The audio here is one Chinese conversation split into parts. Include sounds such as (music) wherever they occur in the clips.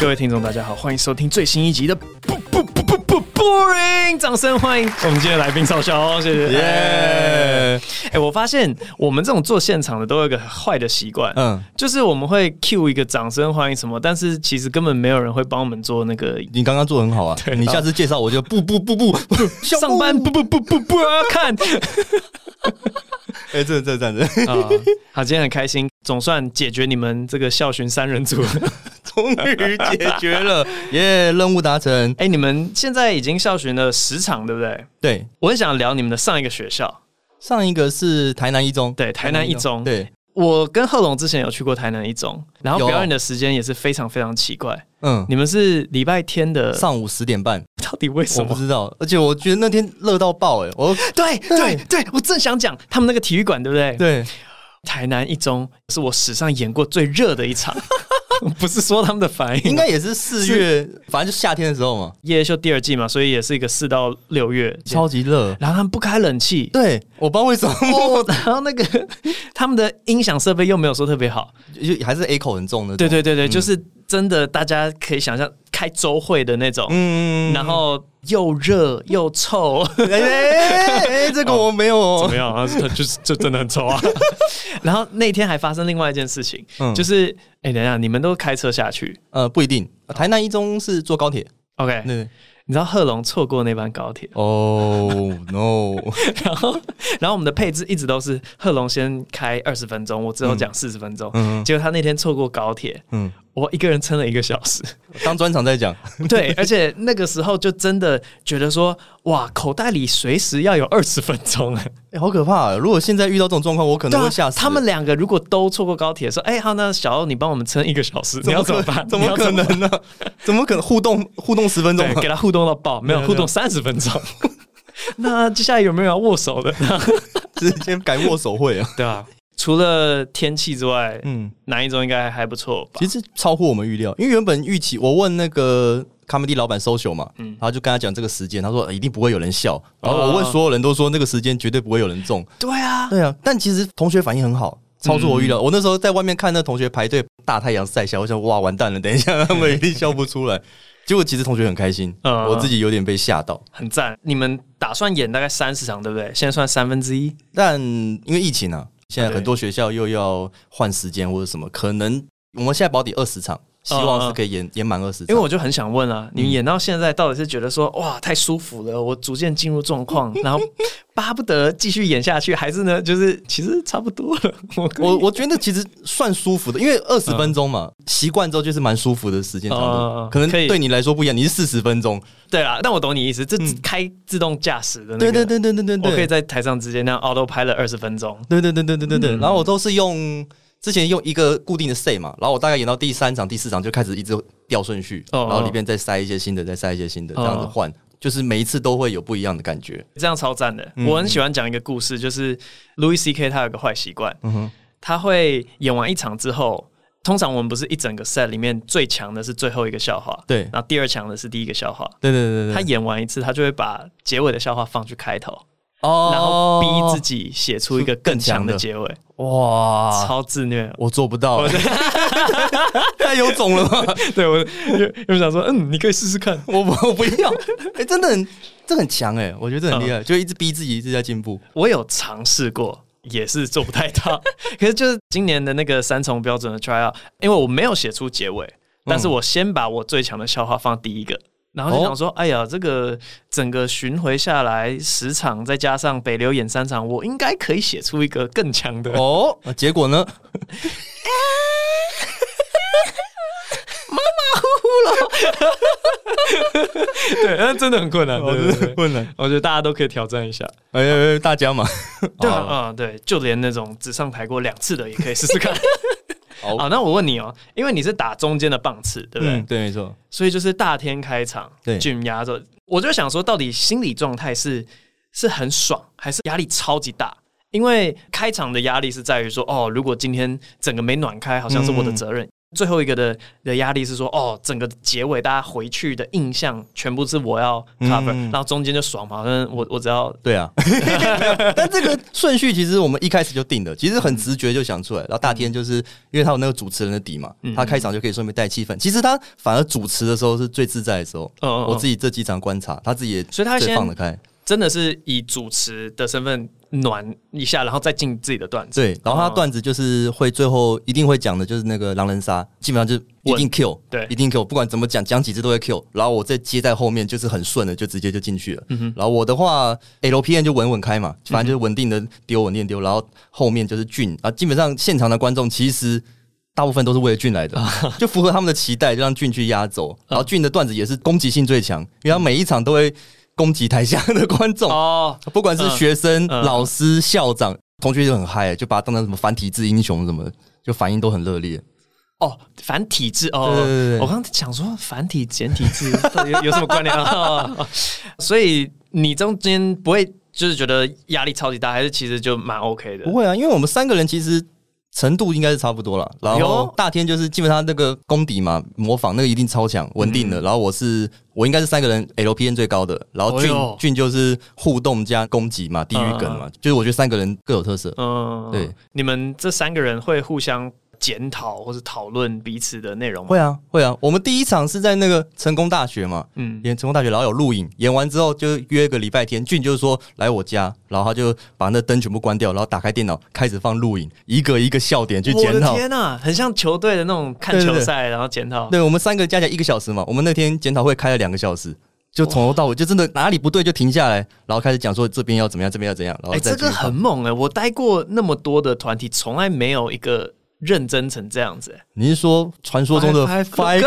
各位听众，大家好，欢迎收听最新一集的不不不不不 Boring，掌声欢迎我们今天的来宾少校，谢谢。耶！哎，我发现我们这种做现场的都有一个坏的习惯，嗯，就是我们会 cue 一个掌声欢迎什么，但是其实根本没有人会帮我们做那个。你刚刚做很好啊，对，你下次介绍我就不不不不不 (laughs) 上班不不不不不要看。哎，这这这样子啊，好，今天很开心，总算解决你们这个校巡三人组，终于解决了，(laughs) 耶，任务达成。哎，你们现在已经校巡了十场，对不对？对，我很想聊你们的上一个学校，上一个是台南一中，对，台南一中，对。我跟贺龙之前有去过台南一中，然后表演的时间也是非常非常奇怪。嗯，你们是礼拜天的上午十点半，(laughs) 到底为什么？我不知道。而且我觉得那天热到爆哎！我对 (laughs) 对对，我正想讲他们那个体育馆，对不对？对，台南一中是我史上演过最热的一场。(laughs) 不是说他们的反应，应该也是四月，反正就夏天的时候嘛。夜夜秀第二季嘛，所以也是一个四到六月，超级热。然后他们不开冷气，对，我不知道为什么。然后那个 (laughs) 他们的音响设备又没有说特别好，就还是 echo 很重的。对对对对，就是真的，大家可以想象开周会的那种。嗯，然后又热又臭。哎，这个我没有哦。怎么样啊？就是就真的很臭啊。然后那天还发生另外一件事情，就是。哎、等一下，你们都开车下去？呃，不一定。台南一中是坐高铁。OK，对。你知道贺龙错过那班高铁？哦、no！然后，然后我们的配置一直都是贺龙先开二十分钟，我之后讲四十分钟。嗯，结果他那天错过高铁。嗯。我一个人撑了一个小时，(laughs) 当专场在讲。(laughs) 对，而且那个时候就真的觉得说，哇，口袋里随时要有二十分钟，(laughs) 哎、欸，好可怕！啊如果现在遇到这种状况，我可能会吓死。他们两个如果都错过高铁，说，哎、欸，好，那小欧你帮我们撑一个小时，你要怎么办？怎么可能呢？怎么可能互动互动十分钟？给他互动到爆，没有互动三十分钟。那接下来有没有要握手的？直接改握手会啊？对啊。除了天气之外，嗯，哪一种应该还不错吧？其实超乎我们预料，因为原本预期我问那个 comedy 老板 social 嘛，嗯，然后就跟他讲这个时间，他说一定不会有人笑。然后我问所有人都说那个时间绝对不会有人中。对啊，对啊，但其实同学反应很好，超出我预料。我那时候在外面看那同学排队大太阳晒笑，我想哇完蛋了，等一下他们一定笑不出来。(laughs) 结果其实同学很开心，我自己有点被吓到。很赞，你们打算演大概三十场对不对？现在算三分之一，但因为疫情啊。现在很多学校又要换时间或者什么，可能我们现在保底二十场，希望是可以演演满二十。因为我就很想问啊，你们演到现在到底是觉得说哇太舒服了，我逐渐进入状况，(laughs) 然后巴不得继续演下去，还是呢就是其实差不多了？(laughs) 我我我觉得其实算舒服的，因为二十分钟嘛，习惯之后就是蛮舒服的时间长度。可能对你来说不一样，你是四十分钟。对啦，但我懂你意思，这开自动驾驶的那个，对对对对对对对，我可以在台上直接那样 auto 拍了二十分钟。对对对对对对对，然后我都是用之前用一个固定的 say 嘛，然后我大概演到第三场、第四场就开始一直调顺序，然后里边再塞一些新的，再塞一些新的，这样子换，就是每一次都会有不一样的感觉，这样超赞的。我很喜欢讲一个故事，就是 Louis C.K. 他有个坏习惯，嗯哼，他会演完一场之后。通常我们不是一整个 set 里面最强的是最后一个笑话，对，然后第二强的是第一个笑话，对对对对。他演完一次，他就会把结尾的笑话放去开头，哦，然后逼自己写出一个更强的结尾，哇，超自虐，我做不到，(laughs) 太有种了吧？(laughs) 对我又又想说，嗯，你可以试试看，我我不要，哎，真的很，这很强哎，我觉得这很厉害，就一直逼自己一直在进步。我有尝试过。也是做不太到，(laughs) 可是就是今年的那个三重标准的 try out，因为我没有写出结尾，但是我先把我最强的笑话放第一个，然后就想说，哦、哎呀，这个整个巡回下来十场，再加上北流演三场，我应该可以写出一个更强的哦。结果呢？马马虎虎了 (laughs) 对，那真的很困难，真的很困难。我觉得大家都可以挑战一下，哎哎，大家嘛，对啊，对，就连那种只上台过两次的也可以试试看。(laughs) 好，那我问你哦，因为你是打中间的棒次，对不对？对，没错。所以就是大天开场，对，紧压着，我就想说，到底心理状态是是很爽，还是压力超级大？因为开场的压力是在于说，哦，如果今天整个没暖开，好像是我的责任。最后一个的的压力是说，哦，整个结尾大家回去的印象全部是我要 cover，、嗯、然后中间就爽嘛，反正我我只要对啊。(laughs) 但这个顺序其实我们一开始就定的，其实很直觉就想出来。然后大天就是因为他有那个主持人的底嘛，他开场就可以顺便带气氛。其实他反而主持的时候是最自在的时候。嗯嗯嗯，我自己这几场观察，他自己也所以他最放得开，真的是以主持的身份。暖一下，然后再进自己的段子。对，然后他段子就是会最后一定会讲的，就是那个狼人杀，基本上就一定 Q，对，一定 Q，不管怎么讲，讲几次都会 Q。然后我再接在后面，就是很顺的，就直接就进去了。嗯哼。然后我的话，LPN 就稳稳开嘛，反正就是稳定的丢，稳定丢。然后后面就是俊啊，基本上现场的观众其实大部分都是为了俊来的，就符合他们的期待，就让俊去压轴。然后俊的段子也是攻击性最强，因为他每一场都会。攻击台下的观众哦，不管是学生、嗯、老师、校长、同学就很嗨，就把他当成什么繁体字英雄什么的，就反应都很热烈。哦，繁体字哦，对对对对，我刚刚讲说繁体简体字 (laughs) 有有什么关联啊？所以你中间不会就是觉得压力超级大，还是其实就蛮 OK 的？不会啊，因为我们三个人其实。程度应该是差不多了，然后大天就是基本上那个功底嘛，模仿那个一定超强，稳定的。然后我是我应该是三个人 LPN 最高的，然后俊俊就是互动加攻击嘛，地狱梗嘛，就是我觉得三个人各有特色。嗯，对，你们这三个人会互相。检讨或是讨论彼此的内容吗？会啊，会啊。我们第一场是在那个成功大学嘛，嗯，演成功大学，然后有录影，演完之后就约个礼拜天，俊就是说来我家，然后他就把那灯全部关掉，然后打开电脑开始放录影，一个一个笑点去检讨。天哪，很像球队的那种看球赛，然后检讨。对，我们三个加起来一个小时嘛，我们那天检讨会开了两个小时，就从头到尾就真的哪里不对就停下来，然后开始讲说这边要怎么样，这边要怎样。然后哎，这个很猛哎，我待过那么多的团体，从来没有一个。认真成这样子，欸，你是说传说中的 Five Club？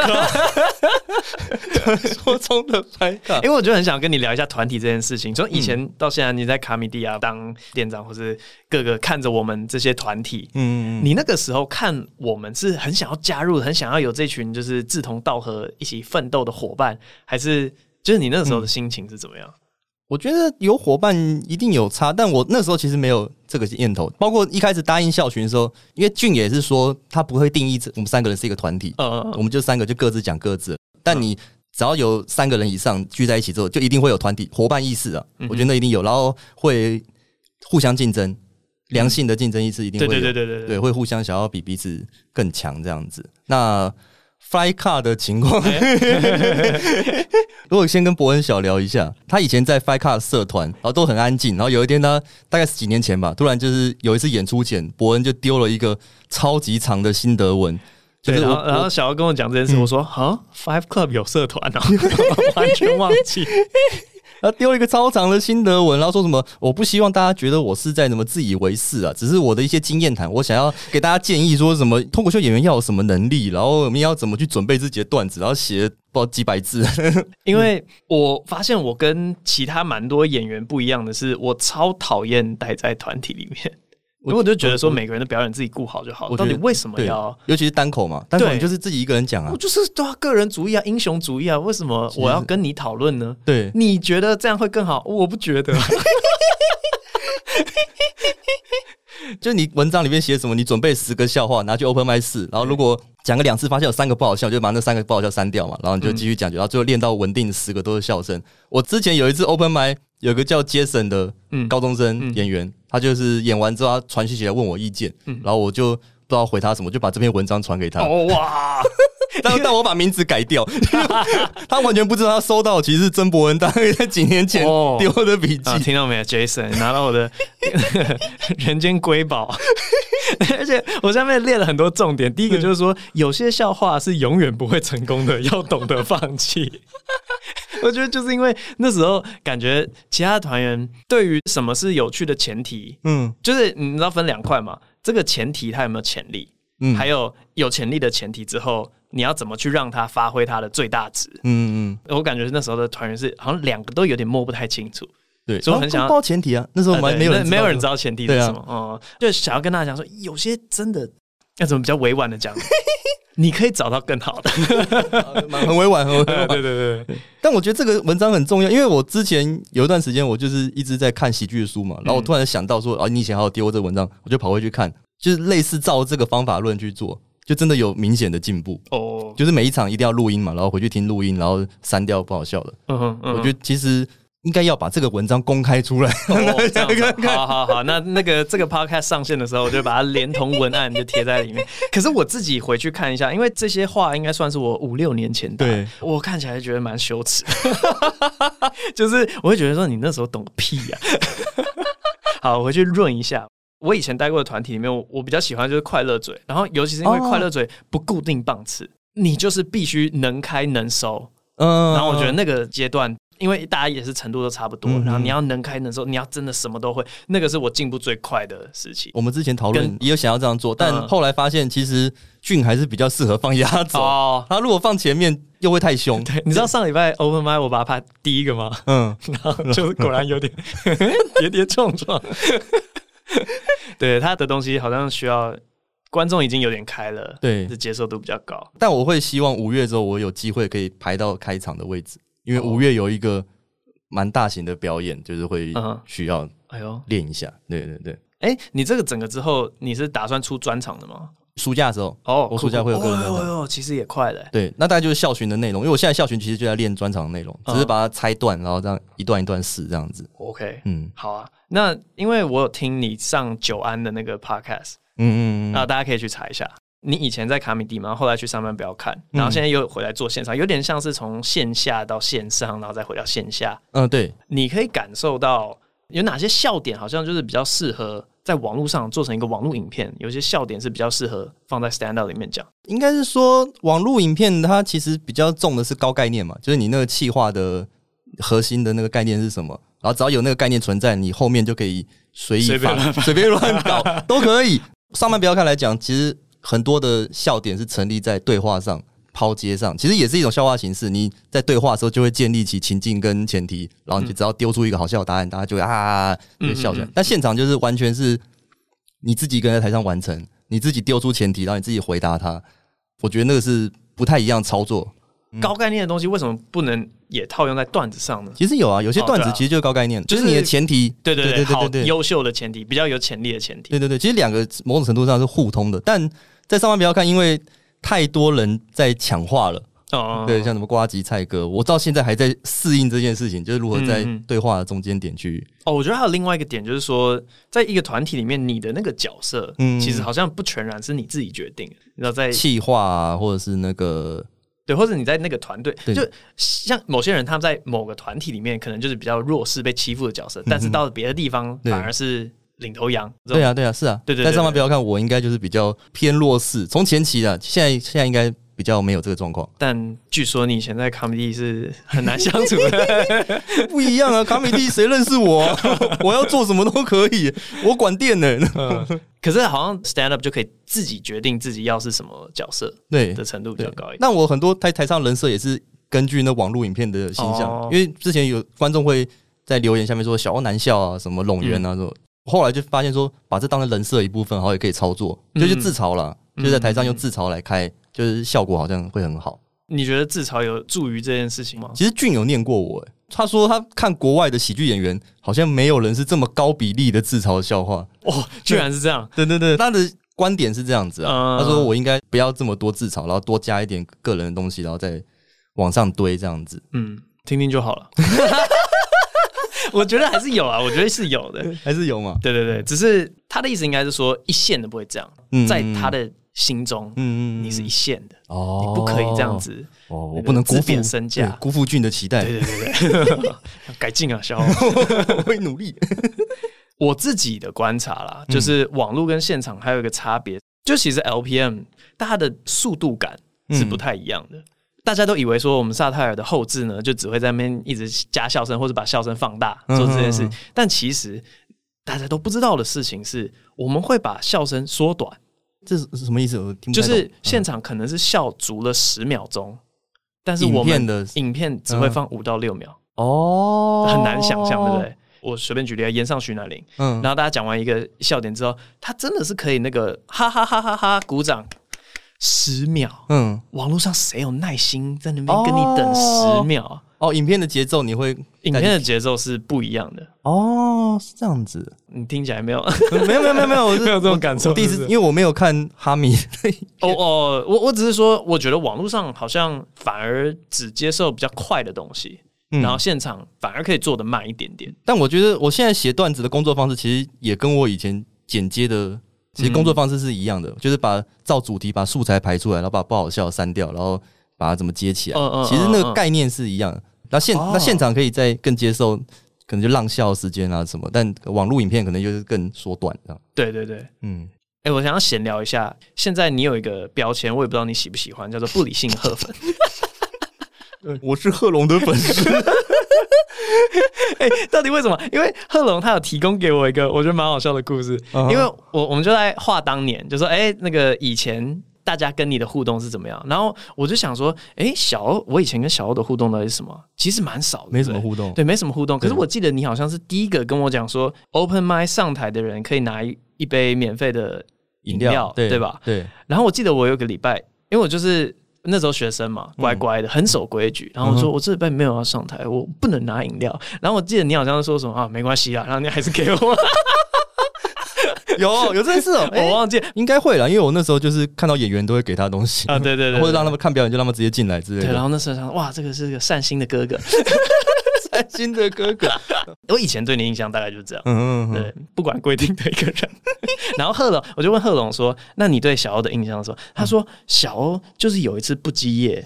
(laughs) 传说中的 Five Club？因为我就很想跟你聊一下团体这件事情。从以前到现在，你在卡米蒂亚当店长，或是各个看着我们这些团体，嗯，你那个时候看我们是很想要加入，很想要有这群就是志同道合、一起奋斗的伙伴，还是就是你那个时候的心情是怎么样？我觉得有伙伴一定有差，但我那时候其实没有这个念头。包括一开始答应校群的时候，因为俊也是说他不会定义我们三个人是一个团体，嗯嗯，我们就三个就各自讲各自。但你只要有三个人以上聚在一起之后，就一定会有团体伙伴意识啊。我觉得那一定有，然后会互相竞争，良性的竞争意识一定会有，对对对对对，对，会互相想要比彼此更强这样子。那 Fly Car 的情况，(laughs) 如果先跟伯恩小聊一下，他以前在 Fly Car 社团，然后都很安静，然后有一天他大概是几年前吧，突然就是有一次演出前，伯恩就丢了一个超级长的心得文，就是然后，然后小姚跟我讲这件事，我说啊，Five Club 有社团哦，(laughs) 完全忘记。他丢了一个超长的心得文，然后说什么？我不希望大家觉得我是在什么自以为是啊，只是我的一些经验谈。我想要给大家建议，说什么脱口秀演员要有什么能力，然后我们要怎么去准备自己的段子，然后写不知道几百字。(laughs) 因为我发现我跟其他蛮多演员不一样的是，我超讨厌待在团体里面。我我就觉得说，每个人的表演自己顾好就好。到底为什么要？尤其是单口嘛，单口你就是自己一个人讲啊。我就是对啊，个人主义啊，英雄主义啊。为什么我要跟你讨论呢？对，你觉得这样会更好？我不觉得。(laughs) 就你文章里面写什么？你准备十个笑话拿去 open mic 试，然后如果讲个两次发现有三个不好笑，就把那三个不好笑删掉嘛。然后你就继续讲，然后最后练到稳定十个都是笑声。我之前有一次 open mic。有个叫杰森的高中生演员，嗯嗯、他就是演完之后，他传讯息来问我意见，嗯、然后我就不知道回他什么，就把这篇文章传给他。哦、哇！(laughs) 但但我把名字改掉，(laughs) 他完全不知道他收到其实是曾博恩大概在几年前丢的笔记。哦啊、听到没有，Jason 拿到我的 (laughs) 人间瑰宝，而且我下面列了很多重点。第一个就是说，有些笑话是永远不会成功的，要懂得放弃。我觉得就是因为那时候感觉其他团员对于什么是有趣的前提，嗯，就是你知道分两块嘛，这个前提他有没有潜力，嗯，还有有潜力的前提之后，你要怎么去让他发挥他的最大值，嗯嗯，我感觉那时候的团员是好像两个都有点摸不太清楚，对，所以我很想要报前提啊，那时候没没有人没有人知道前提是什么，嗯，就想要跟大家讲说，有些真的要怎么比较委婉的讲。(laughs) 你可以找到更好的，(laughs) 很委婉，很委婉。(laughs) 对对对。但我觉得这个文章很重要，因为我之前有一段时间，我就是一直在看喜剧的书嘛，然后我突然想到说，啊，你以前还有丢这个文章，我就跑回去看，就是类似照这个方法论去做，就真的有明显的进步哦。就是每一场一定要录音嘛，然后回去听录音，然后删掉不好笑的。嗯哼，我觉得其实。应该要把这个文章公开出来。哦，(laughs) 这样子。好好好，那那个这个 podcast 上线的时候，我就把它连同文案就贴在里面。(laughs) 可是我自己回去看一下，因为这些话应该算是我五六年前的，对我看起来觉得蛮羞耻。(laughs) 就是我会觉得说，你那时候懂个屁呀！好，我回去润一下。我以前待过的团体里面，我我比较喜欢就是快乐嘴，然后尤其是因为快乐嘴不固定棒次，你就是必须能开能收。嗯，然后我觉得那个阶段。因为大家也是程度都差不多，嗯、然后你要能开能收，你要真的什么都会，那个是我进步最快的事情。我们之前讨论也有想要这样做，但后来发现其实俊还是比较适合放压轴。哦，他如果放前面又会太凶。对，你知道上礼拜 Open Mic 我把它排第一个吗？嗯，然后就果然有点 (laughs) 跌跌撞撞。对，他的东西好像需要观众已经有点开了，对，是接受度比较高。但我会希望五月之后我有机会可以排到开场的位置。因为五月有一个蛮大型的表演，就是会需要哎呦练一下，对对对。哎，你这个整个之后，你是打算出专场的吗？暑假的时候哦，我暑假会有个人专场。哦，其实也快了。对，那大概就是校巡的内容，因为我现在校巡其实就在练专场的内容，只是把它拆断，然后这样一段一段试这样子。OK，嗯，好啊。那因为我有听你上九安的那个 Podcast，嗯嗯嗯，那大家可以去查一下。你以前在卡米蒂嘛，后来去上班不要看，然后现在又回来做线上，有点像是从线下到线上，然后再回到线下。嗯，对，你可以感受到有哪些笑点，好像就是比较适合在网络上做成一个网络影片，有些笑点是比较适合放在 stand up 里面讲。应该是说，网络影片它其实比较重的是高概念嘛，就是你那个气化的核心的那个概念是什么，然后只要有那个概念存在，你后面就可以随意放随便乱搞 (laughs) 都可以。上班不要看来讲，其实。很多的笑点是成立在对话上、抛接上，其实也是一种笑话形式。你在对话的时候就会建立起情境跟前提，然后你就只要丢出一个好笑的答案，大家就会啊就笑出来。但现场就是完全是你自己一个人在台上完成，你自己丢出前提，然后你自己回答他。我觉得那个是不太一样操作。高概念的东西为什么不能也套用在段子上呢？其实有啊，有些段子其实就是高概念，就是你的前提，对对对对对，优秀的前提，比较有潜力的前提，对对对，其实两个某种程度上是互通的，但。在上班不要看，因为太多人在抢话了。哦，对，像什么瓜吉、菜哥，我到现在还在适应这件事情，就是如何在对话的中间点去。哦，我觉得还有另外一个点，就是说，在一个团体里面，你的那个角色，嗯，其实好像不全然是你自己决定。你知道，在气化啊，或者是那个，对，或者你在那个团队，就像某些人，他们在某个团体里面，可能就是比较弱势、被欺负的角色，但是到了别的地方，反而是。领头羊，对啊，对啊，是啊，对对，但上班不要看，我应该就是比较偏弱势。从前期的，现在现在应该比较没有这个状况。但据说你以前在卡米蒂是很难相处的，(laughs) 不一样啊！卡米蒂谁认识我？(laughs) 我要做什么都可以，我管店呢。可是好像 stand up 就可以自己决定自己要是什么角色，对的程度比较高一点。那我很多台台上人设也是根据那网络影片的形象，因为之前有观众会在留言下面说小欧难笑啊，什么拢圆啊，说。后来就发现说，把这当成人设一部分，好像也可以操作，就是自嘲了，嗯、就在台上用自嘲来开，嗯、就是效果好像会很好。你觉得自嘲有助于这件事情吗？其实俊有念过我，他说他看国外的喜剧演员，好像没有人是这么高比例的自嘲的笑话。哦，居然是这样？对 (laughs) 对对，他的观点是这样子啊。嗯、他说我应该不要这么多自嘲，然后多加一点个人的东西，然后再往上堆这样子。嗯，听听就好了。(laughs) 我觉得还是有啊，我觉得是有的，(laughs) 还是有嘛？对对对，只是他的意思应该是说一线的不会这样，嗯、在他的心中，嗯，你是一线的，哦，你不可以这样子，哦，我不能辜负身价，辜负俊的期待，对对对。对，(laughs) 改进啊，小欧，我会努力。我自己的观察啦，就是网络跟现场还有一个差别，就其实 LPM 大家的速度感是不太一样的。大家都以为说我们萨泰尔的后置呢，就只会在那边一直加笑声或者把笑声放大做这件事，但其实大家都不知道的事情是，我们会把笑声缩短。这是什么意思？我听不懂。就是现场可能是笑足了十秒钟，但是我们的影片只会放五到六秒。哦，很难想象，对不对？我随便举例，炎上徐乃麟，嗯，然后大家讲完一个笑点之后，他真的是可以那个哈哈哈哈哈鼓掌。十秒，嗯，网络上谁有耐心在那边跟你等十秒？哦，影片的节奏你会，影片的节奏是不一样的哦，是这样子。你听起来没有？(laughs) 没有没有没有没有，我是 (laughs) 没有这种感受。第一次，因为我没有看哈米。哦哦，我我只是说，我觉得网络上好像反而只接受比较快的东西，嗯、然后现场反而可以做的慢一点点。但我觉得我现在写段子的工作方式，其实也跟我以前剪接的其实工作方式是一样的，嗯、就是把照主题把素材排出来，然后把不好笑删掉，然后把它怎么接起来。嗯嗯，其实那个概念是一样的。那现、哦、那现场可以再更接受，可能就浪笑时间啊什么，但网络影片可能就是更缩短这样。对对对，嗯，哎、欸，我想要闲聊一下，现在你有一个标签，我也不知道你喜不喜欢，叫做不理性贺粉。(laughs) 我是贺龙的粉丝。(laughs) 哎、欸，到底为什么？因为贺龙他有提供给我一个我觉得蛮好笑的故事，嗯、因为我我们就在画当年，就说哎、欸，那个以前。大家跟你的互动是怎么样？然后我就想说，哎、欸，小欧，我以前跟小欧的互动到底是什么？其实蛮少的，没什么互动。对，没什么互动。可是我记得你好像是第一个跟我讲说，Open mic 上台的人可以拿一一杯免费的饮料，对，对吧？对。然后我记得我有个礼拜，因为我就是那时候学生嘛，乖乖的，很守规矩。然后我说，我这礼拜没有要上台，我不能拿饮料。然后我记得你好像说什么啊，没关系啦，然后你还是给我。(laughs) 有有这件事哦，(laughs) 我忘记应该会了，因为我那时候就是看到演员都会给他东西啊，对对对，(laughs) 或者让他们看表演就让他们直接进来之类的。对，然后那时候想，哇，这个是个善心的哥哥，(laughs) 善心的哥哥。(laughs) 我以前对你印象大概就是这样，嗯嗯对，不管规定的一个人。(laughs) 然后贺龙，我就问贺龙说：“那你对小欧的印象是什么？”他说：“小欧就是有一次不积业，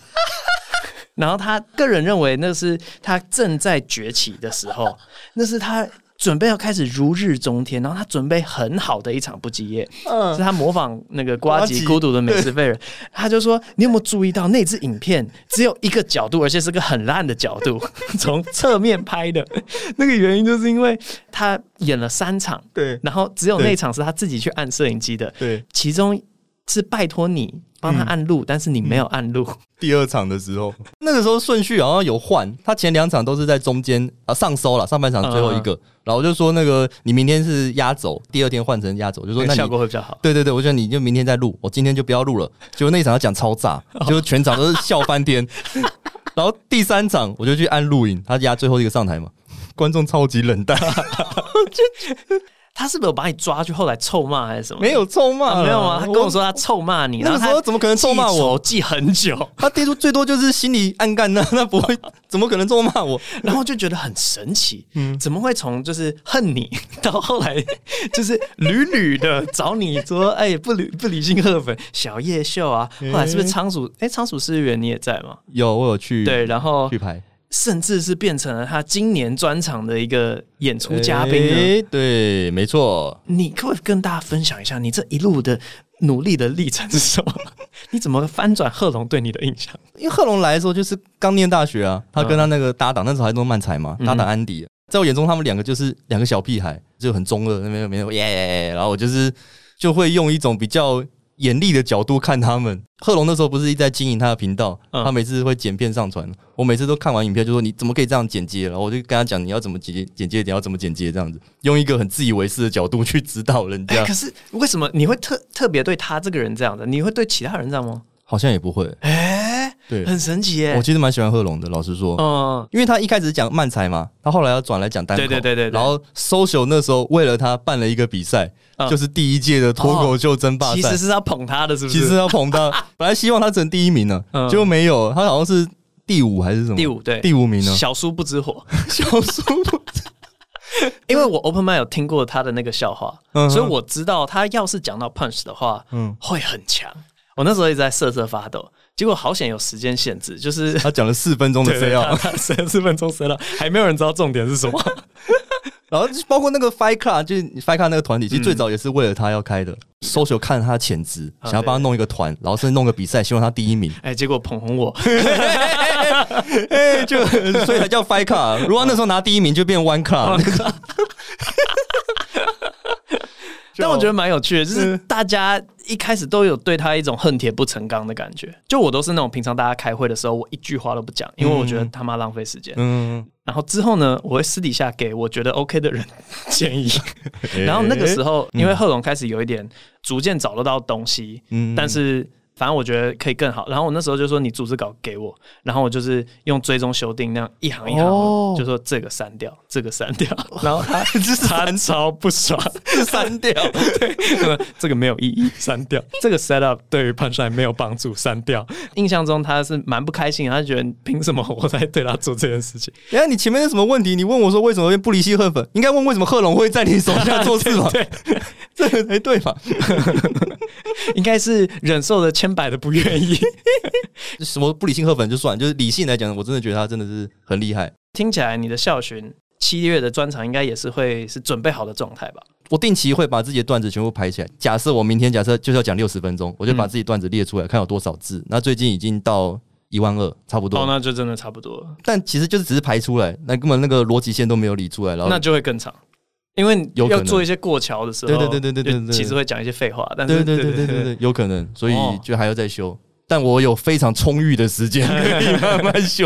然后他个人认为那是他正在崛起的时候，那是他。”准备要开始如日中天，然后他准备很好的一场不积业，嗯，是他模仿那个瓜吉孤独的美食废人，他就说：“你有没有注意到那支影片只有一个角度，而且是个很烂的角度，(laughs) 从侧面拍的？那个原因就是因为他演了三场，对，然后只有那场是他自己去按摄影机的，对，其中是拜托你。”帮他按录，嗯、但是你没有按录。(laughs) 第二场的时候，那个时候顺序好像有换，他前两场都是在中间啊上收了，上半场最后一个，嗯、然后我就说那个你明天是压轴，第二天换成压轴，就说那 (laughs) 效果会比较好。对对对，我觉得你就明天再录，我今天就不要录了。结果那一场他讲超炸，就全场都是笑翻天。(laughs) 然后第三场我就去按录影，他压最后一个上台嘛，观众超级冷淡。他是不是有把你抓去后来臭骂还是什么？没有臭骂、啊，没有吗。他跟我说他臭骂你，那个时候怎么可能臭骂我？记很久，他最多最多就是心里暗干呢，(laughs) 那不会，怎么可能臭骂我？然后就觉得很神奇，嗯，怎么会从就是恨你 (laughs) 到后来就是屡屡的找你说，哎、欸，不理不理性贺粉小叶秀啊，后来是不是仓鼠？哎、欸，仓鼠四月你也在吗？有，我有去，对，然后去拍。甚至是变成了他今年专场的一个演出嘉宾。欸，对，没错。你可不可以跟大家分享一下你这一路的努力的历程是什么？(laughs) 你怎么翻转贺龙对你的印象？因为贺龙来的时候就是刚念大学啊，他跟他那个搭档、嗯、那时候还弄漫才嘛，搭档安迪，在我眼中他们两个就是两个小屁孩，就很中二，没有没有耶，然后我就是就会用一种比较。严厉的角度看他们，贺龙那时候不是一直在经营他的频道，嗯、他每次会剪片上传，我每次都看完影片就说，你怎么可以这样剪接，然后我就跟他讲，你要怎么剪接，剪接点要怎么剪接，这样子用一个很自以为是的角度去指导人家。欸、可是为什么你会特特别对他这个人这样子？你会对其他人这样吗？好像也不会。哎、欸，对，很神奇耶。我其实蛮喜欢贺龙的，老实说，嗯，因为他一开始讲慢才嘛，他后来要转来讲单口，对对对对，然后 social 那时候为了他办了一个比赛。就是第一届的脱口秀争霸赛，其实是要捧他的，是不是？其实要捧他，(laughs) 本来希望他成第一名呢，结果没有，他好像是第五还是什么？第五，对，第五名呢。小叔不知火，(laughs) 小叔不知，(laughs) 因为我 Open Mic 有听过他的那个笑话，所以我知道他要是讲到 Punch 的话，嗯，会很强。我那时候一直在瑟瑟发抖，结果好险有时间限制，就是 (laughs) 他讲了四分钟的 set，三四分钟 set，还没有人知道重点是什么。(laughs) 然后包括那个 Fight Club，就是 Fight Club 那个团体，其实最早也是为了他要开的。Social 看他潜质，想要帮他弄一个团，然后甚至弄个比赛，希望他第一名。哎，结果捧红我，(laughs) 哎，就所以才叫 Fight Club。如果那时候拿第一名，就变 One Club。但我觉得蛮有趣的，就是大家一开始都有对他一种恨铁不成钢的感觉。就我都是那种平常大家开会的时候，我一句话都不讲，因为我觉得他妈浪费时间。嗯。然后之后呢，我会私底下给我觉得 OK 的人建议。(laughs) 然后那个时候，因为贺龙开始有一点逐渐找得到东西，嗯，但是反正我觉得可以更好。然后我那时候就说你组织稿给我，然后我就是用追踪修订那样一行一行，哦、就说这个删掉，这个删掉。(laughs) 然后他 (laughs) 他超不爽，(laughs) 删掉，对，这个没有意义，删掉。这个 set up 对于 punchline 没有帮助，删掉。印象中他是蛮不开心，他觉得凭什么我在对他做这件事情？哎呀，你前面有什么问题？你问我说为什么会不离析赫粉？应该问为什么贺龙会在你手下做事吗？对，这个才对吧？应该是忍受了千百的不愿意，(laughs) 什么不理性赫粉就算，就是理性来讲，我真的觉得他真的是很厉害。听起来你的校巡七月的专场应该也是会是准备好的状态吧？我定期会把自己的段子全部排起来。假设我明天假设就是要讲六十分钟，我就把自己段子列出来，看有多少字。那最近已经到一万二，差不多。哦，那就真的差不多。但其实就是只是排出来，那根本那个逻辑线都没有理出来，然后那就会更长。因为要做一些过桥的时候，对对对对对对，其实会讲一些废话，但是对对对对对对，有可能，所以就还要再修。但我有非常充裕的时间 (laughs) 可以慢慢修。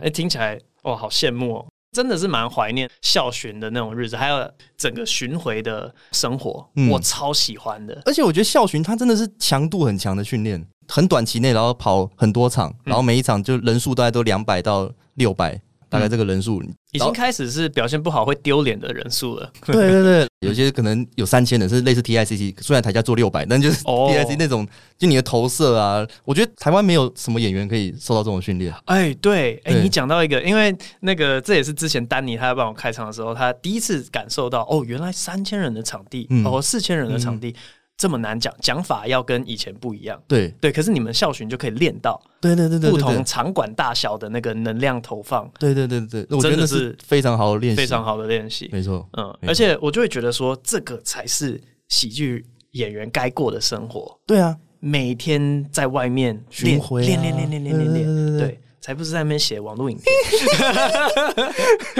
哎，听起来哇，好羡慕哦！真的是蛮怀念校巡的那种日子，还有整个巡回的生活，我超喜欢的。而且我觉得校巡它真的是强度很强的训练，很短期内然后跑很多场，然后每一场就人数大概都两百到六百。大概这个人数、嗯、已经开始是表现不好会丢脸的人数了。对对对，(laughs) 有些可能有三千人是类似 TICC，虽然台下做六百，但就是 TICC 那种，就你的投射啊，我觉得台湾没有什么演员可以受到这种训练。哎，对，哎，你讲到一个，因为那个这也是之前丹尼他要帮我开场的时候，他第一次感受到哦，原来三千人的场地，嗯、哦，四千人的场地。嗯这么难讲，讲法要跟以前不一样。对对，可是你们校巡就可以练到。对对对对，不同场馆大小的那个能量投放。对对对对，我觉得是非常好的练习，非常好的练习。没错，嗯，而且我就会觉得说，这个才是喜剧演员该过的生活。对啊，每天在外面巡回，练练练练练练练，对。才不是在那边写网络影片，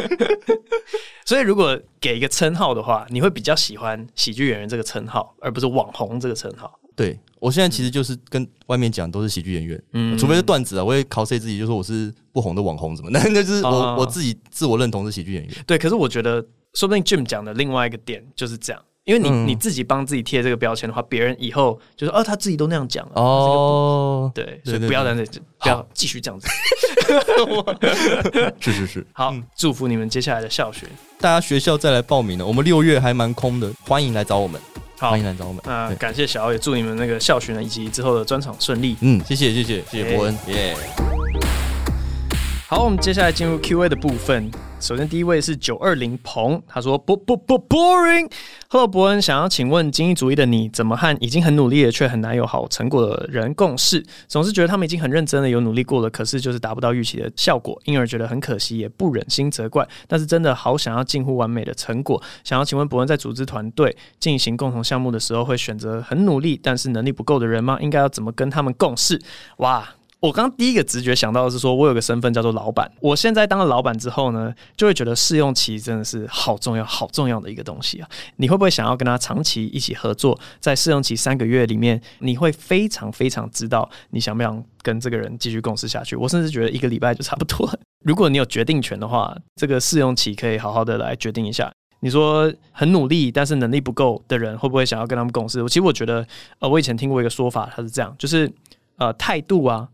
(laughs) 所以如果给一个称号的话，你会比较喜欢喜剧演员这个称号，而不是网红这个称号。对，我现在其实就是跟外面讲都是喜剧演员，嗯，除非是段子啊，我会 cos 自己，就说我是不红的网红，什么？那 (laughs) 那就是我我自己自我认同是喜剧演员。对，可是我觉得，说不定 Jim 讲的另外一个点就是这样。因为你你自己帮自己贴这个标签的话，别人以后就说哦，他自己都那样讲哦，对，所以不要在这，不要继续这样子。(laughs) 是是是，好，祝福你们接下来的校巡，大家学校再来报名了，我们六月还蛮空的，欢迎来找我们，欢迎来找我们。那感谢小奥，也祝你们那个校巡呢以及之后的专场顺利。嗯，谢谢谢谢谢谢伯恩，耶。好，我们接下来进入 Q&A 的部分。首先，第一位是九二零鹏，他说：“不不不，boring。”Hello，伯恩，想要请问精英主义的你，怎么和已经很努力了却很难有好成果的人共事？总是觉得他们已经很认真的有努力过了，可是就是达不到预期的效果，因而觉得很可惜，也不忍心责怪。但是真的好想要近乎完美的成果，想要请问伯恩，在组织团队进行共同项目的时候，会选择很努力但是能力不够的人吗？应该要怎么跟他们共事？哇！我刚第一个直觉想到的是说，我有个身份叫做老板。我现在当了老板之后呢，就会觉得试用期真的是好重要、好重要的一个东西啊！你会不会想要跟他长期一起合作？在试用期三个月里面，你会非常非常知道你想不想跟这个人继续共事下去。我甚至觉得一个礼拜就差不多了。如果你有决定权的话，这个试用期可以好好的来决定一下。你说很努力，但是能力不够的人，会不会想要跟他们共事？其实我觉得，呃，我以前听过一个说法，他是这样，就是呃，态度啊。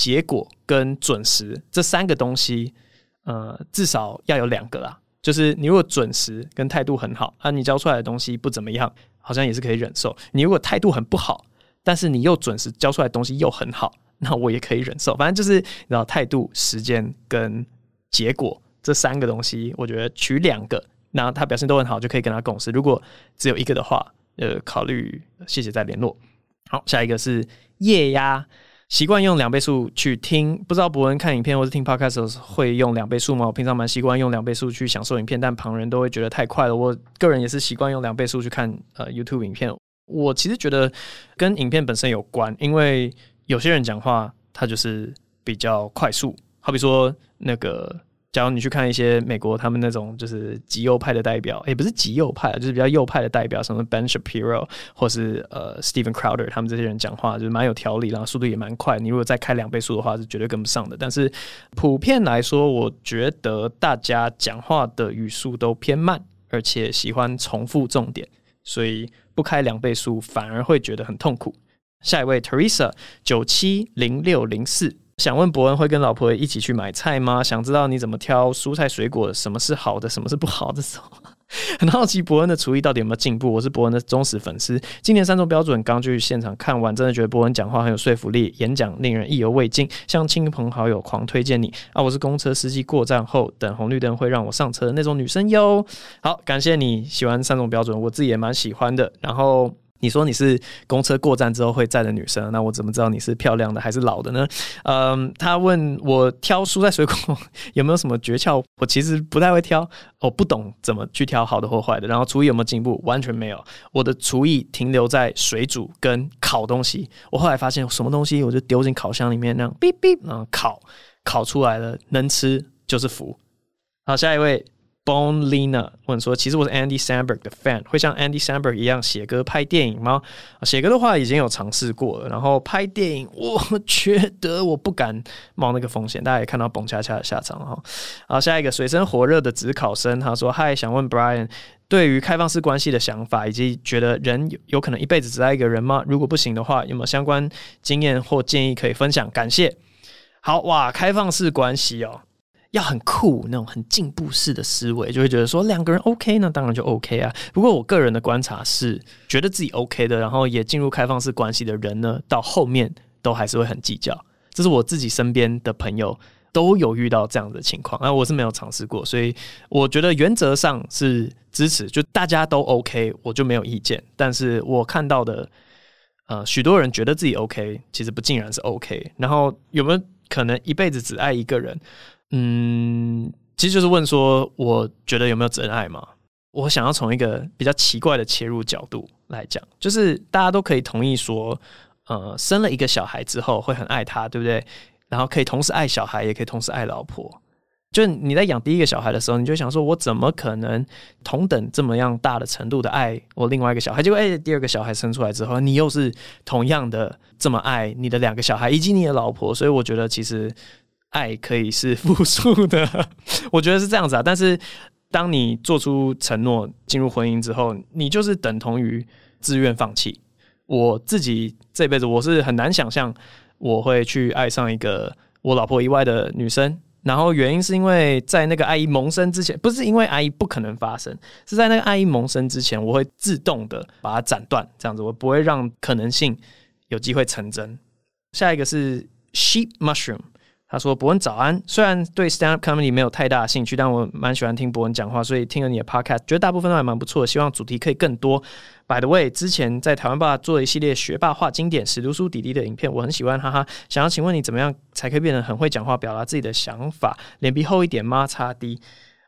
结果跟准时这三个东西，呃，至少要有两个啦。就是你如果准时跟态度很好，啊，你交出来的东西不怎么样，好像也是可以忍受。你如果态度很不好，但是你又准时交出来的东西又很好，那我也可以忍受。反正就是，然后态度、时间跟结果这三个东西，我觉得取两个，那他表现都很好，就可以跟他共事。如果只有一个的话，呃，考虑谢谢再联络。好，下一个是夜压。习惯用两倍速去听，不知道博文看影片或是听 podcast 的时会用两倍速吗？我平常蛮习惯用两倍速去享受影片，但旁人都会觉得太快了。我个人也是习惯用两倍速去看呃 YouTube 影片。我其实觉得跟影片本身有关，因为有些人讲话他就是比较快速，好比说那个。假如你去看一些美国他们那种就是极右派的代表，也、不是极右派，就是比较右派的代表，什么 Ben Shapiro 或是呃 Steven Crowder，他们这些人讲话就是蛮有条理，然后速度也蛮快。你如果再开两倍速的话，是绝对跟不上的。但是普遍来说，我觉得大家讲话的语速都偏慢，而且喜欢重复重点，所以不开两倍速反而会觉得很痛苦。下一位 Teresa 九七零六零四，想问伯恩会跟老婆一起去买菜吗？想知道你怎么挑蔬菜水果，什么是好的，什么是不好的时候。(laughs) 很好奇伯恩的厨艺到底有没有进步？我是伯恩的忠实粉丝。今年三种标准刚去现场看完，真的觉得伯恩讲话很有说服力，演讲令人意犹未尽，向亲朋好友狂推荐你啊！我是公车司机，过站后等红绿灯会让我上车的那种女生哟。好，感谢你喜欢三种标准，我自己也蛮喜欢的。然后。你说你是公车过站之后会站的女生，那我怎么知道你是漂亮的还是老的呢？嗯，他问我挑蔬菜水果 (laughs) 有没有什么诀窍？我其实不太会挑，我不懂怎么去挑好的或坏的。然后厨艺有没有进步？完全没有，我的厨艺停留在水煮跟烤东西。我后来发现什么东西我就丢进烤箱里面，那样哔哔，然后烤，烤出来了能吃就是福。好，下一位。Bon Lina 问说：“其实我是 Andy Samberg 的 fan，会像 Andy Samberg 一样写歌拍电影吗？写歌的话已经有尝试过了，然后拍电影，(laughs) 我觉得我不敢冒那个风险。大家也看到蹦恰恰的下场哈。好，下一个水深火热的职考生，他说：嗨，想问 Brian 对于开放式关系的想法，以及觉得人有可能一辈子只爱一个人吗？如果不行的话，有没有相关经验或建议可以分享？感谢。好哇，开放式关系哦。”要很酷那种很进步式的思维，就会觉得说两个人 OK 呢，当然就 OK 啊。不过我个人的观察是，觉得自己 OK 的，然后也进入开放式关系的人呢，到后面都还是会很计较。这是我自己身边的朋友都有遇到这样的情况，那我是没有尝试过，所以我觉得原则上是支持，就大家都 OK，我就没有意见。但是我看到的，呃，许多人觉得自己 OK，其实不尽然是 OK。然后有没有可能一辈子只爱一个人？嗯，其实就是问说，我觉得有没有真爱嘛？我想要从一个比较奇怪的切入角度来讲，就是大家都可以同意说，呃，生了一个小孩之后会很爱他，对不对？然后可以同时爱小孩，也可以同时爱老婆。就你在养第一个小孩的时候，你就想说，我怎么可能同等这么样大的程度的爱我另外一个小孩？结果，哎，第二个小孩生出来之后，你又是同样的这么爱你的两个小孩以及你的老婆。所以，我觉得其实。爱可以是复数的，(laughs) 我觉得是这样子啊。但是，当你做出承诺进入婚姻之后，你就是等同于自愿放弃。我自己这辈子我是很难想象我会去爱上一个我老婆以外的女生。然后原因是因为在那个爱意萌生之前，不是因为爱意不可能发生，是在那个爱意萌生之前，我会自动的把它斩断，这样子我不会让可能性有机会成真。下一个是 Sheep Mushroom。他说：“伯恩早安，虽然对 stand up comedy 没有太大兴趣，但我蛮喜欢听伯恩讲话，所以听了你的 podcast，觉得大部分都还蛮不错。希望主题可以更多。By the way，之前在台湾吧做了一系列学霸话经典史读书弟弟的影片，我很喜欢，哈哈。想要请问你怎么样才可以变得很会讲话，表达自己的想法？脸皮厚一点吗？擦低。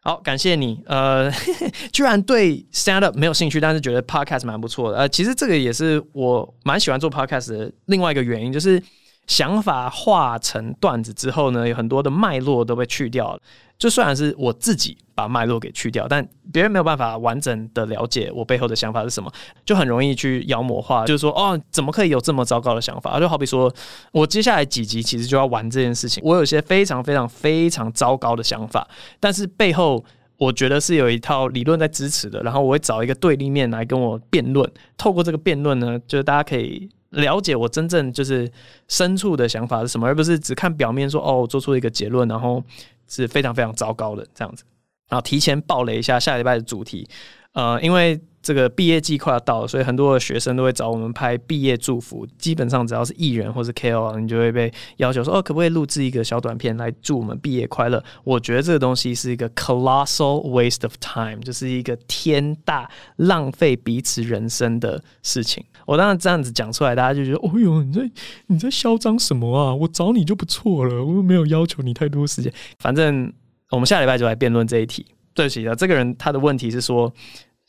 好，感谢你。呃，(laughs) 居然对 stand up 没有兴趣，但是觉得 podcast 蛮不错的。呃，其实这个也是我蛮喜欢做 podcast 的另外一个原因，就是。”想法化成段子之后呢，有很多的脉络都被去掉了。就虽然是我自己把脉络给去掉，但别人没有办法完整的了解我背后的想法是什么，就很容易去妖魔化。就是说，哦，怎么可以有这么糟糕的想法？就好比说，我接下来几集其实就要玩这件事情。我有些非常非常非常糟糕的想法，但是背后我觉得是有一套理论在支持的。然后我会找一个对立面来跟我辩论。透过这个辩论呢，就是大家可以。了解我真正就是深处的想法是什么，而不是只看表面说哦，做出一个结论，然后是非常非常糟糕的这样子。然后提前爆雷一下下礼拜的主题，呃，因为。这个毕业季快要到了，所以很多的学生都会找我们拍毕业祝福。基本上只要是艺人或是 KOL，你就会被要求说：“哦，可不可以录制一个小短片来祝我们毕业快乐？”我觉得这个东西是一个 colossal waste of time，就是一个天大浪费彼此人生的事情。我当然这样子讲出来，大家就觉得：“哦哟，你在你在嚣张什么啊？我找你就不错了，我又没有要求你太多时间。”反正我们下礼拜就来辩论这一题。对不起啊，这个人他的问题是说。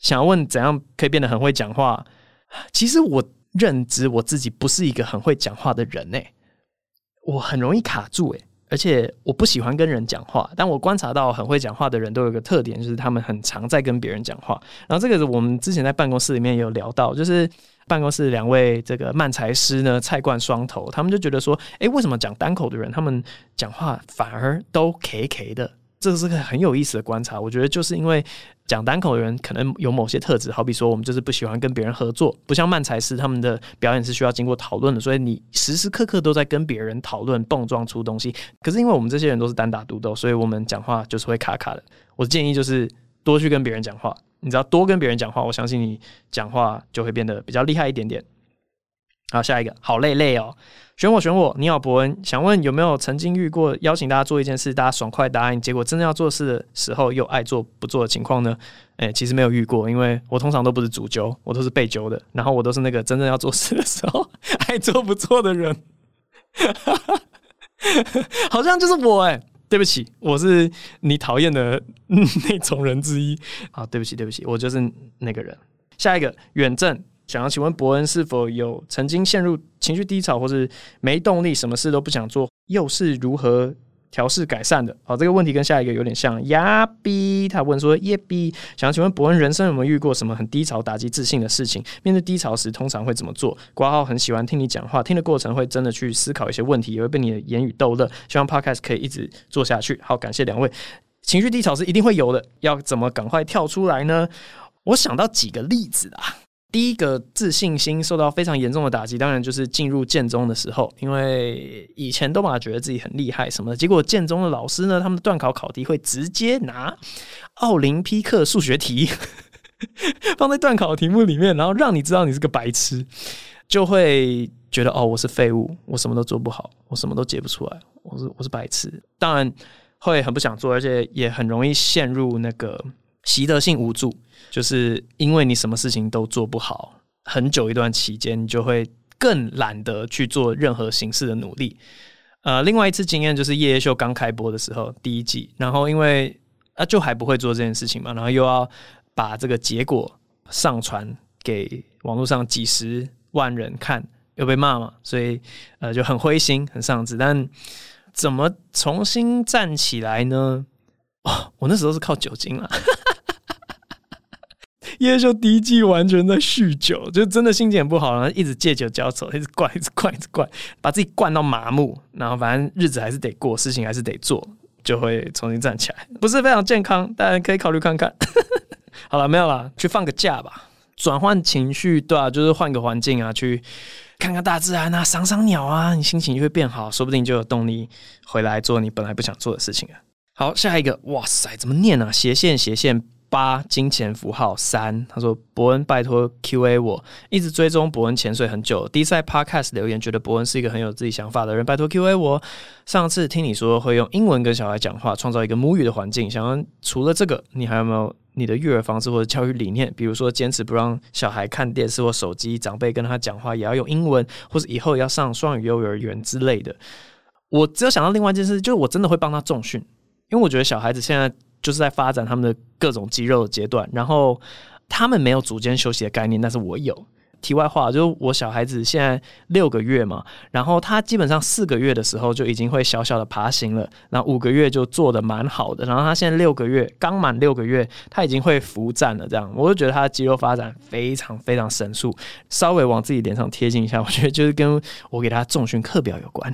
想要问怎样可以变得很会讲话？其实我认知我自己不是一个很会讲话的人诶，我很容易卡住诶，而且我不喜欢跟人讲话。但我观察到很会讲话的人都有一个特点，就是他们很常在跟别人讲话。然后这个是我们之前在办公室里面有聊到，就是办公室两位这个慢才师呢，菜冠双头，他们就觉得说，诶，为什么讲单口的人他们讲话反而都 K K 的？这是个很有意思的观察，我觉得就是因为讲单口的人可能有某些特质，好比说我们就是不喜欢跟别人合作，不像漫才师他们的表演是需要经过讨论的，所以你时时刻刻都在跟别人讨论、碰撞出东西。可是因为我们这些人都是单打独斗，所以我们讲话就是会卡卡的。我的建议就是多去跟别人讲话，你只要多跟别人讲话，我相信你讲话就会变得比较厉害一点点。好，下一个，好累累哦。选我，选我。你好，博恩，想问有没有曾经遇过邀请大家做一件事，大家爽快答应，结果真正要做事的时候又爱做不做的情况呢？诶、其实没有遇过，因为我通常都不是主揪，我都是被揪的。然后我都是那个真正要做事的时候 (laughs) 爱做不做的人。好像就是我诶、欸，对不起，我是你讨厌的那种人之一。好，对不起，对不起，我就是那个人。下一个，远正。想要请问博恩是否有曾经陷入情绪低潮，或是没动力，什么事都不想做，又是如何调试改善的？好，这个问题跟下一个有点像。呀比，他问说耶比，想要请问博恩，人生有没有遇过什么很低潮、打击自信的事情？面对低潮时，通常会怎么做？括号很喜欢听你讲话，听的过程会真的去思考一些问题，也会被你的言语逗乐。希望 Podcast 可以一直做下去。好，感谢两位。情绪低潮是一定会有的，要怎么赶快跳出来呢？我想到几个例子啊。第一个自信心受到非常严重的打击，当然就是进入建中的时候，因为以前都嘛觉得自己很厉害什么的，结果建中的老师呢，他们的段考考题会直接拿奥林匹克数学题 (laughs) 放在段考题目里面，然后让你知道你是个白痴，就会觉得哦，我是废物，我什么都做不好，我什么都解不出来，我是我是白痴，当然会很不想做，而且也很容易陷入那个习得性无助。就是因为你什么事情都做不好，很久一段期间，你就会更懒得去做任何形式的努力。呃，另外一次经验就是夜夜秀刚开播的时候，第一季，然后因为啊就还不会做这件事情嘛，然后又要把这个结果上传给网络上几十万人看，又被骂嘛，所以呃就很灰心，很丧志。但怎么重新站起来呢？哦，我那时候是靠酒精啊。夜夜秀第一季完全在酗酒，就真的心情很不好，然后一直借酒浇愁，一直灌，一直灌，一直灌，把自己灌到麻木。然后反正日子还是得过，事情还是得做，就会重新站起来。不是非常健康，但可以考虑看看。(laughs) 好了，没有了，去放个假吧，转换情绪，对啊，就是换个环境啊，去看看大自然啊，赏赏鸟啊，你心情就会变好，说不定就有动力回来做你本来不想做的事情啊。好，下一个，哇塞，怎么念啊？斜线，斜线。八金钱符号三，他说：“伯恩，拜托 Q&A 我，一直追踪伯恩潜水很久，第一次在 Podcast 留言，觉得伯恩是一个很有自己想法的人，拜托 Q&A 我。上次听你说会用英文跟小孩讲话，创造一个母语的环境，想问除了这个，你还有没有你的育儿方式或者教育理念？比如说坚持不让小孩看电视或手机，长辈跟他讲话也要用英文，或者以后要上双语幼儿园之类的。我只有想到另外一件事，就是我真的会帮他重训，因为我觉得小孩子现在。”就是在发展他们的各种肌肉的阶段，然后他们没有组间休息的概念，但是我有。题外话，就是我小孩子现在六个月嘛，然后他基本上四个月的时候就已经会小小的爬行了，然后五个月就做得蛮好的，然后他现在六个月刚满六个月，他已经会扶站了，这样我就觉得他的肌肉发展非常非常神速。稍微往自己脸上贴近一下，我觉得就是跟我给他重训课表有关，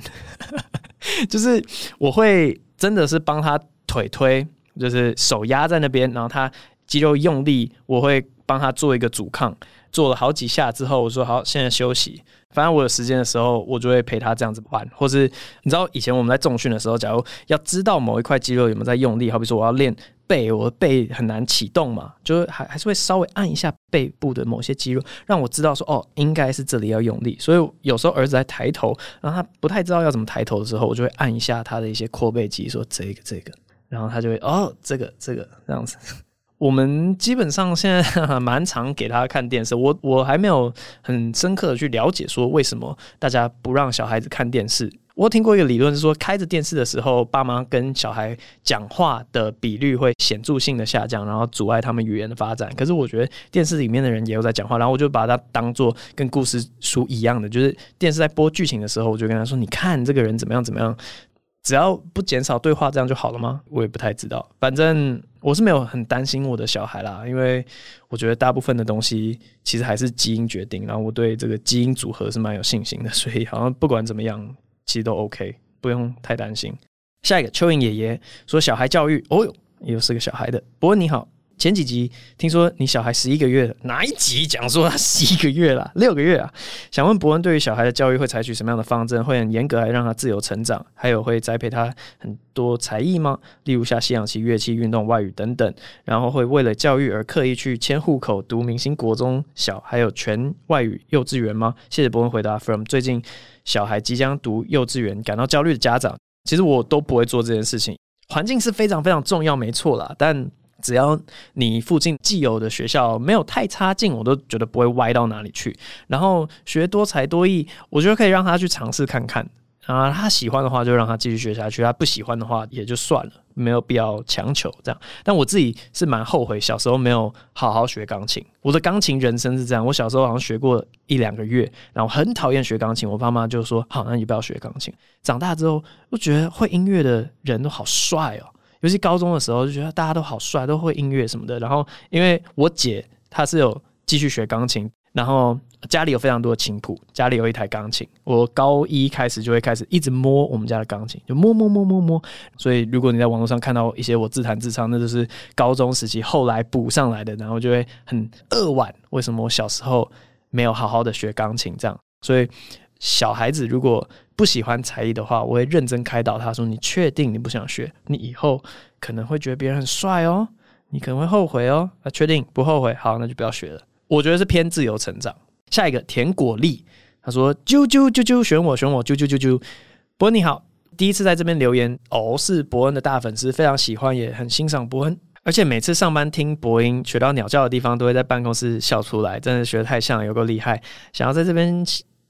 (laughs) 就是我会真的是帮他腿推。就是手压在那边，然后他肌肉用力，我会帮他做一个阻抗，做了好几下之后，我说好，现在休息。反正我有时间的时候，我就会陪他这样子玩。或是你知道，以前我们在重训的时候，假如要知道某一块肌肉有没有在用力，好比说我要练背，我的背很难启动嘛，就是还还是会稍微按一下背部的某些肌肉，让我知道说哦，应该是这里要用力。所以有时候儿子在抬头，然后他不太知道要怎么抬头的时候，我就会按一下他的一些阔背肌，说这个这个。然后他就会哦，这个这个这样子。我们基本上现在 (laughs) 蛮常给他看电视。我我还没有很深刻的去了解说为什么大家不让小孩子看电视。我听过一个理论是说，开着电视的时候，爸妈跟小孩讲话的比率会显著性的下降，然后阻碍他们语言的发展。可是我觉得电视里面的人也有在讲话，然后我就把它当做跟故事书一样的，就是电视在播剧情的时候，我就跟他说：“你看这个人怎么样怎么样。”只要不减少对话，这样就好了吗？我也不太知道。反正我是没有很担心我的小孩啦，因为我觉得大部分的东西其实还是基因决定。然后我对这个基因组合是蛮有信心的，所以好像不管怎么样，其实都 OK，不用太担心。下一个蚯蚓爷爷说小孩教育，哦哟，又是个小孩的。伯恩你好。前几集听说你小孩十一个月，哪一集讲说他十一个月了？(laughs) 六个月啊？想问博恩，对于小孩的教育会采取什么样的方针？会很严格，还让他自由成长？还有会栽培他很多才艺吗？例如像西洋棋、乐器、运动、外语等等。然后会为了教育而刻意去迁户口、读明星国中小，还有全外语幼稚园吗？谢谢博恩回答。From 最近小孩即将读幼稚园，感到焦虑的家长，其实我都不会做这件事情。环境是非常非常重要，没错啦，但。只要你附近既有的学校没有太差劲，我都觉得不会歪到哪里去。然后学多才多艺，我觉得可以让他去尝试看看啊。他喜欢的话就让他继续学下去，他不喜欢的话也就算了，没有必要强求这样。但我自己是蛮后悔小时候没有好好学钢琴。我的钢琴人生是这样：我小时候好像学过一两个月，然后很讨厌学钢琴。我爸妈就说：“好，那你不要学钢琴。”长大之后，我觉得会音乐的人都好帅哦。尤其高中的时候，就觉得大家都好帅，都会音乐什么的。然后，因为我姐她是有继续学钢琴，然后家里有非常多的琴谱，家里有一台钢琴。我高一开始就会开始一直摸我们家的钢琴，就摸摸摸摸摸。所以，如果你在网络上看到一些我自弹自唱，那就是高中时期后来补上来的，然后就会很扼腕。为什么我小时候没有好好的学钢琴？这样，所以。小孩子如果不喜欢才艺的话，我会认真开导他说：“你确定你不想学？你以后可能会觉得别人很帅哦，你可能会后悔哦。啊，确定不后悔？好，那就不要学了。我觉得是偏自由成长。下一个田果粒，他说：啾啾啾啾，选我选我，啾啾啾啾。伯恩你好，第一次在这边留言哦，是伯恩的大粉丝，非常喜欢，也很欣赏伯恩，而且每次上班听伯恩学到鸟叫的地方，都会在办公室笑出来，真的学得太像了，有够厉害。想要在这边。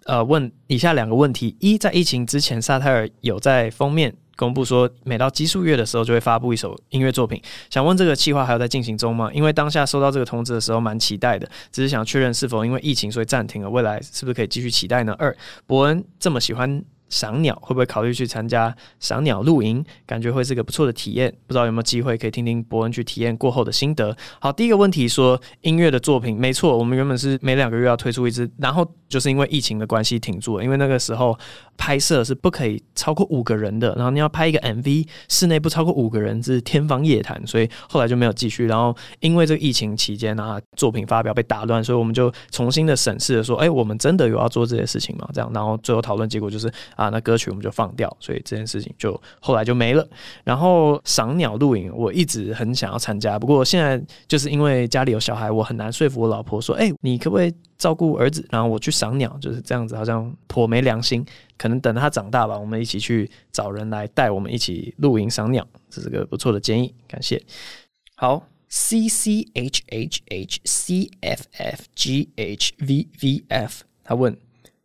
呃，问以下两个问题：一，在疫情之前，萨泰尔有在封面公布说，每到基数月的时候就会发布一首音乐作品。想问这个计划还有在进行中吗？因为当下收到这个通知的时候，蛮期待的，只是想确认是否因为疫情所以暂停了，未来是不是可以继续期待呢？二，伯恩这么喜欢。赏鸟会不会考虑去参加赏鸟露营？感觉会是个不错的体验，不知道有没有机会可以听听伯恩去体验过后的心得。好，第一个问题说音乐的作品，没错，我们原本是每两个月要推出一支，然后就是因为疫情的关系停住了，因为那个时候拍摄是不可以超过五个人的，然后你要拍一个 MV，室内不超过五个人是天方夜谭，所以后来就没有继续。然后因为这个疫情期间啊，作品发表被打乱，所以我们就重新的审视了，说，哎，我们真的有要做这些事情吗？这样，然后最后讨论结果就是。啊，那歌曲我们就放掉，所以这件事情就后来就没了。然后赏鸟露营，我一直很想要参加，不过现在就是因为家里有小孩，我很难说服我老婆说，哎、你可不可以照顾儿子，然后我去赏鸟，就是这样子，好像颇没良心。可能等他长大吧，我们一起去找人来带我们一起露营赏鸟，这是个不错的建议，感谢。好，C C H H H C F F G H V V F，他问。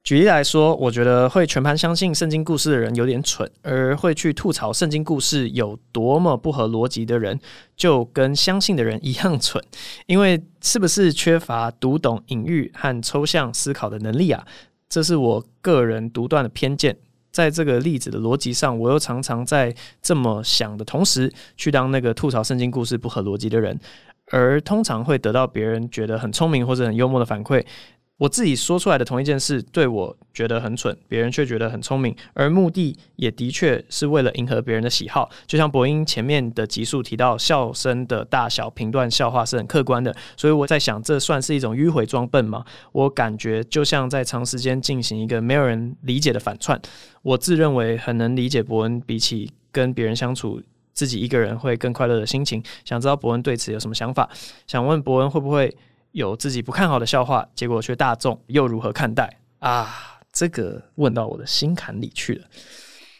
举例来说，我觉得会全盘相信圣经故事的人有点蠢，而会去吐槽圣经故事有多么不合逻辑的人，就跟相信的人一样蠢。因为是不是缺乏读懂隐喻和抽象思考的能力啊？这是我个人独断的偏见。在这个例子的逻辑上，我又常常在这么想的同时，去当那个吐槽圣经故事不合逻辑的人，而通常会得到别人觉得很聪明或者很幽默的反馈。我自己说出来的同一件事，对我觉得很蠢，别人却觉得很聪明，而目的也的确是为了迎合别人的喜好。就像博恩前面的集数提到，笑声的大小评断笑话是很客观的，所以我在想，这算是一种迂回装笨吗？我感觉就像在长时间进行一个没有人理解的反串。我自认为很能理解博恩，比起跟别人相处，自己一个人会更快乐的心情。想知道博恩对此有什么想法？想问博恩会不会？有自己不看好的笑话，结果却大众，又如何看待啊？这个问到我的心坎里去了。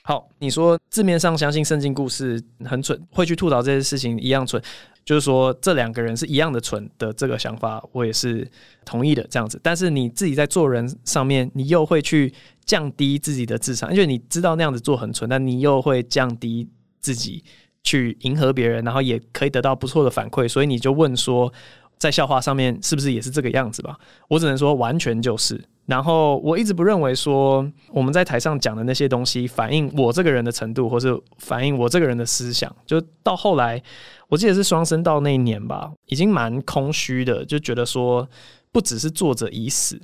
好，你说字面上相信圣经故事很蠢，会去吐槽这些事情一样蠢，就是说这两个人是一样的蠢的这个想法，我也是同意的这样子。但是你自己在做人上面，你又会去降低自己的智商，因为你知道那样子做很蠢，但你又会降低自己去迎合别人，然后也可以得到不错的反馈，所以你就问说。在笑话上面是不是也是这个样子吧？我只能说完全就是。然后我一直不认为说我们在台上讲的那些东西反映我这个人的程度，或是反映我这个人的思想。就到后来，我记得是双声道那一年吧，已经蛮空虚的，就觉得说不只是作者已死。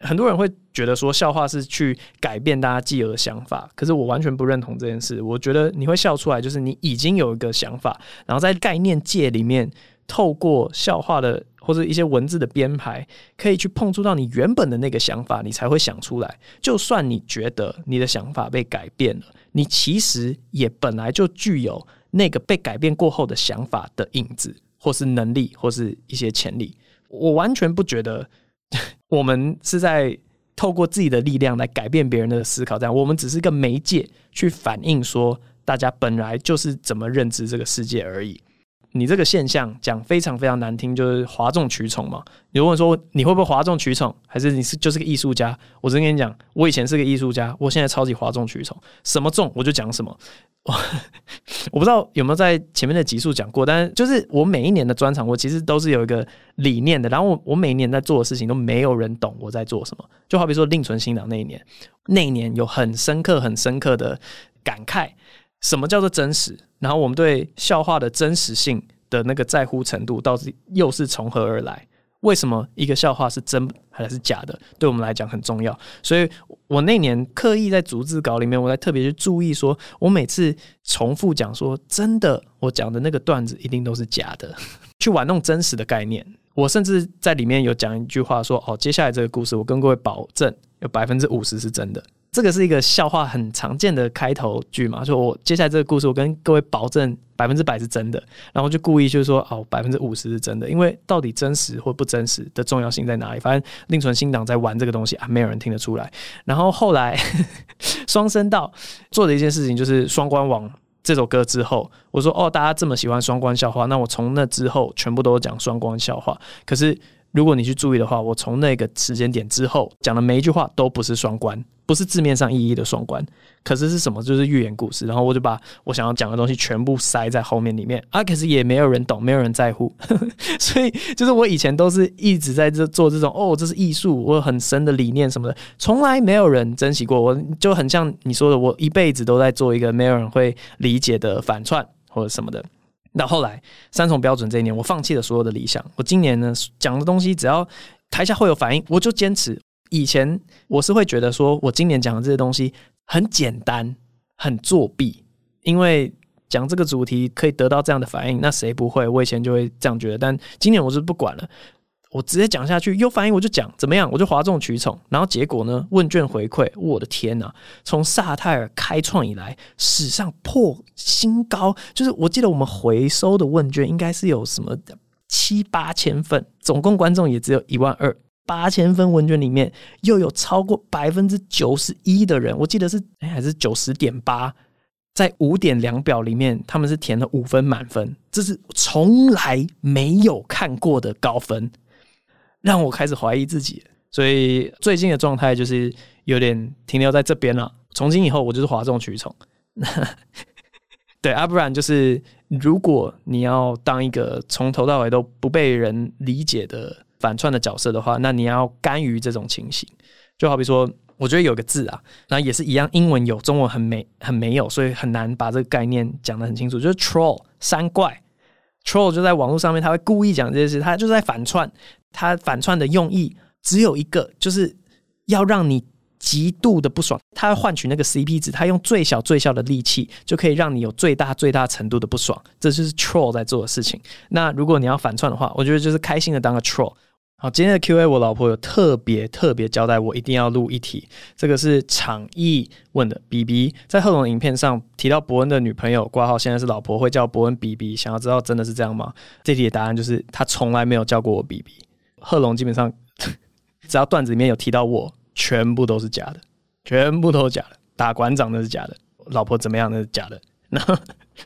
很多人会觉得说笑话是去改变大家既有的想法，可是我完全不认同这件事。我觉得你会笑出来，就是你已经有一个想法，然后在概念界里面。透过笑话的或者一些文字的编排，可以去碰触到你原本的那个想法，你才会想出来。就算你觉得你的想法被改变了，你其实也本来就具有那个被改变过后的想法的影子，或是能力，或是一些潜力。我完全不觉得我们是在透过自己的力量来改变别人的思考，这样我们只是个媒介去反映说大家本来就是怎么认知这个世界而已。你这个现象讲非常非常难听，就是哗众取宠嘛。你问说你会不会哗众取宠，还是你是就是个艺术家？我真跟你讲，我以前是个艺术家，我现在超级哗众取宠，什么众我就讲什么。(laughs) 我不知道有没有在前面的集数讲过，但是就是我每一年的专场，我其实都是有一个理念的。然后我我每一年在做的事情都没有人懂我在做什么。就好比说另存新档那一年，那一年有很深刻很深刻的感慨。什么叫做真实？然后我们对笑话的真实性的那个在乎程度，到底又是从何而来？为什么一个笑话是真还是假的？对我们来讲很重要。所以我那年刻意在逐字稿里面，我在特别去注意说，我每次重复讲说真的，我讲的那个段子一定都是假的，(laughs) 去玩弄真实的概念。我甚至在里面有讲一句话说：“哦，接下来这个故事，我跟各位保证，有百分之五十是真的。”这个是一个笑话很常见的开头句嘛，说我接下来这个故事，我跟各位保证百分之百是真的，然后就故意就是说哦，百分之五十是真的，因为到底真实或不真实的重要性在哪里？反正另存新档在玩这个东西啊，没有人听得出来。然后后来 (laughs) 双声道做的一件事情就是双关网这首歌之后，我说哦，大家这么喜欢双关笑话，那我从那之后全部都讲双关笑话。可是如果你去注意的话，我从那个时间点之后讲的每一句话都不是双关。不是字面上意义的双关，可是是什么？就是寓言故事。然后我就把我想要讲的东西全部塞在后面里面啊，可是也没有人懂，没有人在乎。(laughs) 所以就是我以前都是一直在这做这种哦，这是艺术，我有很深的理念什么的，从来没有人珍惜过。我就很像你说的，我一辈子都在做一个没有人会理解的反串或者什么的。到后来三重标准这一年，我放弃了所有的理想。我今年呢讲的东西，只要台下会有反应，我就坚持。以前我是会觉得说，我今年讲的这些东西很简单，很作弊，因为讲这个主题可以得到这样的反应，那谁不会？我以前就会这样觉得，但今年我是不管了，我直接讲下去，有反应我就讲，怎么样？我就哗众取宠，然后结果呢？问卷回馈，我的天呐！从萨泰尔开创以来，史上破新高，就是我记得我们回收的问卷应该是有什么七八千份，总共观众也只有一万二。八千分问卷里面，又有超过百分之九十一的人，我记得是、还是九十点八，在五点量表里面，他们是填了五分满分，这是从来没有看过的高分，让我开始怀疑自己。所以最近的状态就是有点停留在这边了。从今以后，我就是哗众取宠。(laughs) 对，啊，不然就是如果你要当一个从头到尾都不被人理解的。反串的角色的话，那你要甘于这种情形，就好比说，我觉得有个字啊，那也是一样，英文有，中文很没很没有，所以很难把这个概念讲得很清楚。就是 troll 山怪，troll 就在网络上面，他会故意讲这些事，他就在反串，他反串的用意只有一个，就是要让你极度的不爽，他换取那个 CP 值，他用最小最小的力气就可以让你有最大最大程度的不爽，这就是 troll 在做的事情。那如果你要反串的话，我觉得就是开心的当个 troll。好，今天的 Q&A，我老婆有特别特别交代我一定要录一题，这个是场艺问的。B B 在贺龙影片上提到伯恩的女朋友挂号现在是老婆，会叫伯恩 B B，想要知道真的是这样吗？这题的答案就是他从来没有叫过我 B B。贺龙基本上 (laughs) 只要段子里面有提到我，全部都是假的，全部都是假的。打馆长那是假的，老婆怎么样那是假的。然后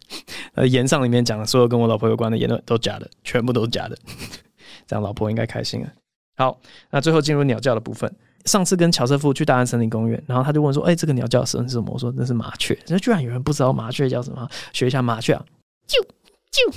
(laughs) 呃，言上里面讲的所有跟我老婆有关的言论都假的，全部都是假的。(laughs) 这样老婆应该开心了。好，那最后进入鸟叫的部分。上次跟乔瑟夫去大安森林公园，然后他就问说：“哎、欸，这个鸟叫声是什么？”我说：“那是麻雀。”那居然有人不知道麻雀叫什么？学一下麻雀啊！啾啾